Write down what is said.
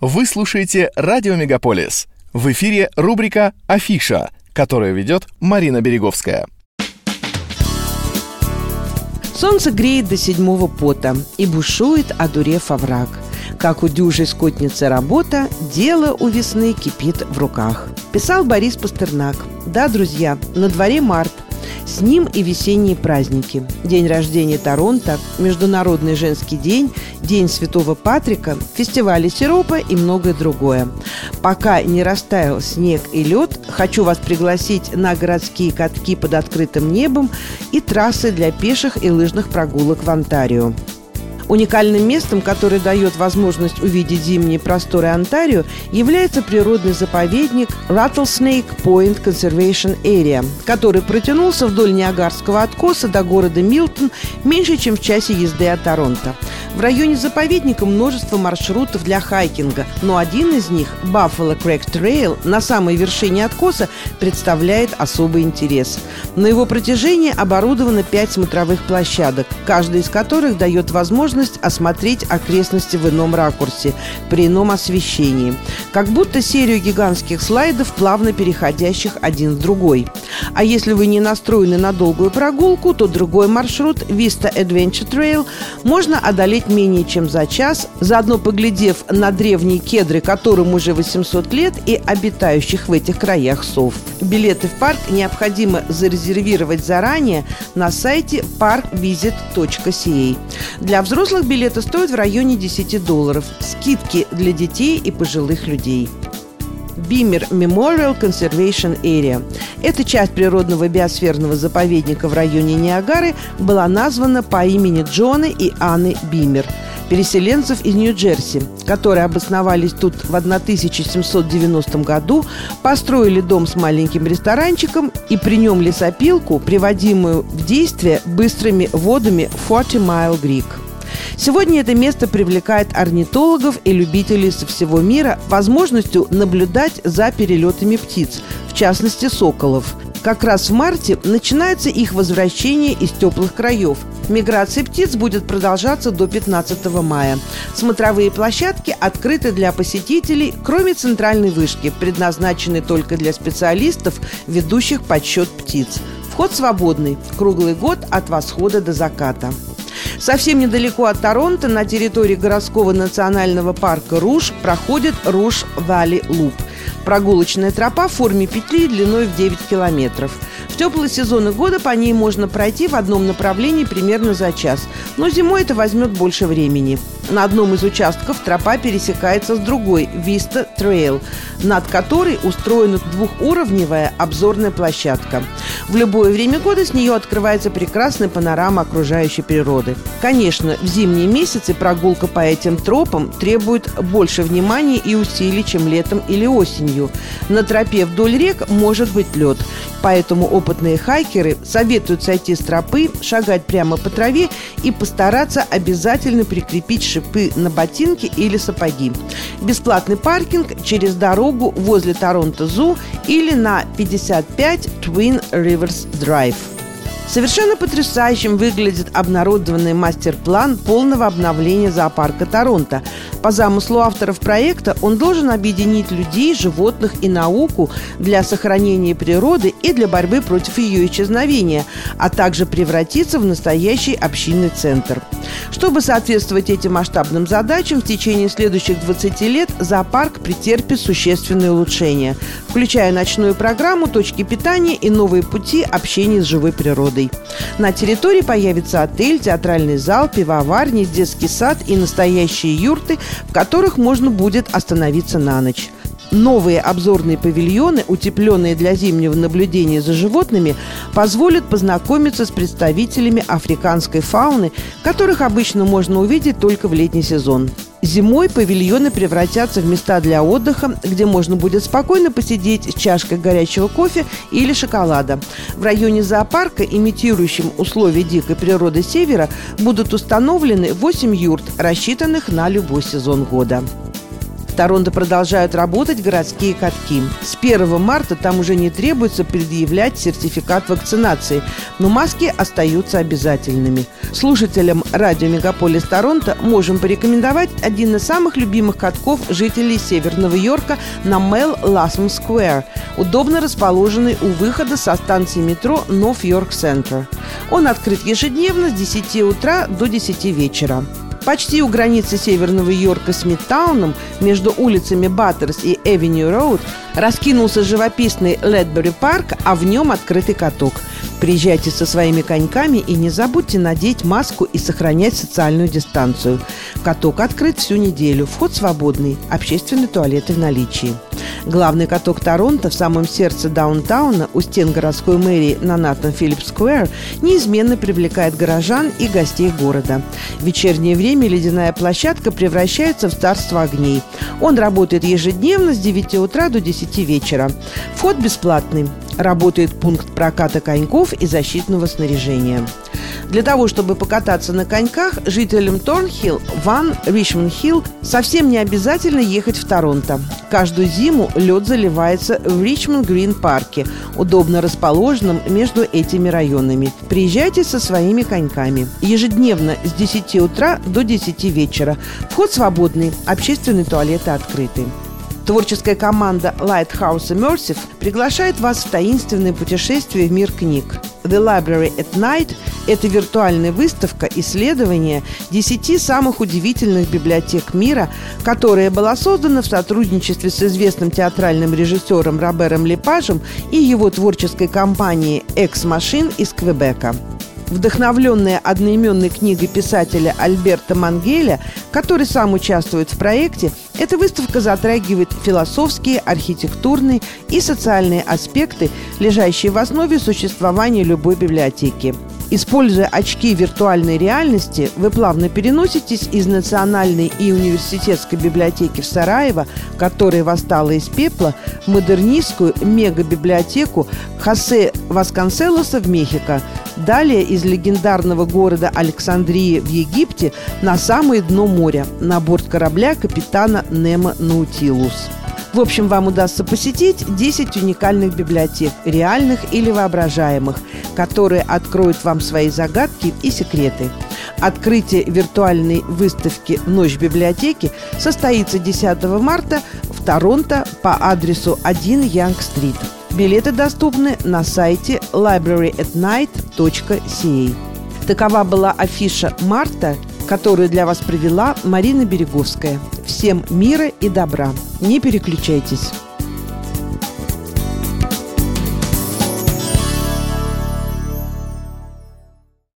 Вы слушаете «Радио Мегаполис». В эфире рубрика «Афиша», которую ведет Марина Береговская. Солнце греет до седьмого пота и бушует, одурев овраг. Как у дюжей скотницы работа, дело у весны кипит в руках. Писал Борис Пастернак. Да, друзья, на дворе март – с ним и весенние праздники. День рождения Торонто, Международный женский день, День Святого Патрика, фестивали сиропа и многое другое. Пока не растаял снег и лед, хочу вас пригласить на городские катки под открытым небом и трассы для пеших и лыжных прогулок в Онтарио. Уникальным местом, которое дает возможность увидеть зимние просторы Онтарио, является природный заповедник Rattlesnake Point Conservation Area, который протянулся вдоль Ниагарского откоса до города Милтон меньше, чем в часе езды от Торонто. В районе заповедника множество маршрутов для хайкинга, но один из них, Buffalo Creek Trail, на самой вершине откоса, представляет особый интерес. На его протяжении оборудовано пять смотровых площадок, каждая из которых дает возможность осмотреть окрестности в ином ракурсе, при ином освещении. Как будто серию гигантских слайдов, плавно переходящих один в другой. А если вы не настроены на долгую прогулку, то другой маршрут Vista Adventure Trail можно одолеть менее чем за час, заодно поглядев на древние кедры, которым уже 800 лет, и обитающих в этих краях сов. Билеты в парк необходимо зарезервировать заранее на сайте parkvisit.ca. Для взрослых билеты стоят в районе 10 долларов. Скидки для детей и пожилых людей. Бимер Memorial Conservation Area. Эта часть природного биосферного заповедника в районе Ниагары была названа по имени Джона и Анны Бимер переселенцев из Нью-Джерси, которые обосновались тут в 1790 году, построили дом с маленьким ресторанчиком и при нем лесопилку, приводимую в действие быстрыми водами 40 Mile Creek. Сегодня это место привлекает орнитологов и любителей со всего мира возможностью наблюдать за перелетами птиц, в частности соколов. Как раз в марте начинается их возвращение из теплых краев. Миграция птиц будет продолжаться до 15 мая. Смотровые площадки открыты для посетителей, кроме центральной вышки, предназначенной только для специалистов, ведущих подсчет птиц. Вход свободный, круглый год от восхода до заката. Совсем недалеко от Торонто, на территории городского национального парка Руж, проходит Руж Валли Луп. Прогулочная тропа в форме петли длиной в 9 километров – теплые сезоны года по ней можно пройти в одном направлении примерно за час, но зимой это возьмет больше времени. На одном из участков тропа пересекается с другой – Vista Trail, над которой устроена двухуровневая обзорная площадка. В любое время года с нее открывается прекрасная панорама окружающей природы. Конечно, в зимние месяцы прогулка по этим тропам требует больше внимания и усилий, чем летом или осенью. На тропе вдоль рек может быть лед, поэтому опыт опытные хайкеры советуют сойти с тропы, шагать прямо по траве и постараться обязательно прикрепить шипы на ботинки или сапоги. Бесплатный паркинг через дорогу возле Торонто Зу или на 55 Twin Rivers Drive. Совершенно потрясающим выглядит обнародованный мастер-план полного обновления зоопарка Торонто. По замыслу авторов проекта он должен объединить людей, животных и науку для сохранения природы и для борьбы против ее исчезновения, а также превратиться в настоящий общинный центр. Чтобы соответствовать этим масштабным задачам, в течение следующих 20 лет зоопарк претерпит существенные улучшения, включая ночную программу, точки питания и новые пути общения с живой природой. На территории появится отель, театральный зал, пивоварни, детский сад и настоящие юрты, в которых можно будет остановиться на ночь. Новые обзорные павильоны, утепленные для зимнего наблюдения за животными, позволят познакомиться с представителями африканской фауны, которых обычно можно увидеть только в летний сезон. Зимой павильоны превратятся в места для отдыха, где можно будет спокойно посидеть с чашкой горячего кофе или шоколада. В районе зоопарка, имитирующем условия дикой природы севера, будут установлены 8 юрт, рассчитанных на любой сезон года. В Торонто продолжают работать городские катки. С 1 марта там уже не требуется предъявлять сертификат вакцинации, но маски остаются обязательными. Слушателям радио «Мегаполис Торонто» можем порекомендовать один из самых любимых катков жителей Северного Йорка на Мел Лассм Сквер, удобно расположенный у выхода со станции метро North York Center. Он открыт ежедневно с 10 утра до 10 вечера. Почти у границы Северного Йорка с Мидтауном, между улицами Батерст и Эвеню Роуд, раскинулся живописный Ледбери парк, а в нем открытый каток. Приезжайте со своими коньками и не забудьте надеть маску и сохранять социальную дистанцию. Каток открыт всю неделю, вход свободный, общественные туалеты в наличии. Главный каток Торонто в самом сердце даунтауна у стен городской мэрии на Натан Филлипс Сквер неизменно привлекает горожан и гостей города. В вечернее время ледяная площадка превращается в царство огней. Он работает ежедневно с 9 утра до 10 вечера. Вход бесплатный. Работает пункт проката коньков и защитного снаряжения. Для того, чтобы покататься на коньках, жителям Торнхилл, Ван, Ричмонд-Хилл совсем не обязательно ехать в Торонто. Каждую зиму лед заливается в Ричмонд-Грин-парке, удобно расположенном между этими районами. Приезжайте со своими коньками. Ежедневно с 10 утра до 10 вечера. Вход свободный, общественные туалеты открыты. Творческая команда Lighthouse Immersive приглашает вас в таинственное путешествие в мир книг. The Library at Night – это виртуальная выставка исследования 10 самых удивительных библиотек мира, которая была создана в сотрудничестве с известным театральным режиссером Робером Лепажем и его творческой компанией Machine из Квебека. Вдохновленная одноименной книгой писателя Альберта Мангеля, который сам участвует в проекте, эта выставка затрагивает философские, архитектурные и социальные аспекты, лежащие в основе существования любой библиотеки. Используя очки виртуальной реальности, вы плавно переноситесь из Национальной и университетской библиотеки в Сараево, которая восстала из пепла, в модернистскую мегабиблиотеку Хосе Васконселоса в Мехико. Далее из легендарного города Александрии в Египте на самое дно моря, на борт корабля капитана Немо Наутилус. В общем, вам удастся посетить 10 уникальных библиотек, реальных или воображаемых, которые откроют вам свои загадки и секреты. Открытие виртуальной выставки «Ночь библиотеки» состоится 10 марта в Торонто по адресу 1 Янг-стрит. Билеты доступны на сайте libraryatnight.ca. Такова была афиша марта, которую для вас провела Марина Береговская. Всем мира и добра. Не переключайтесь.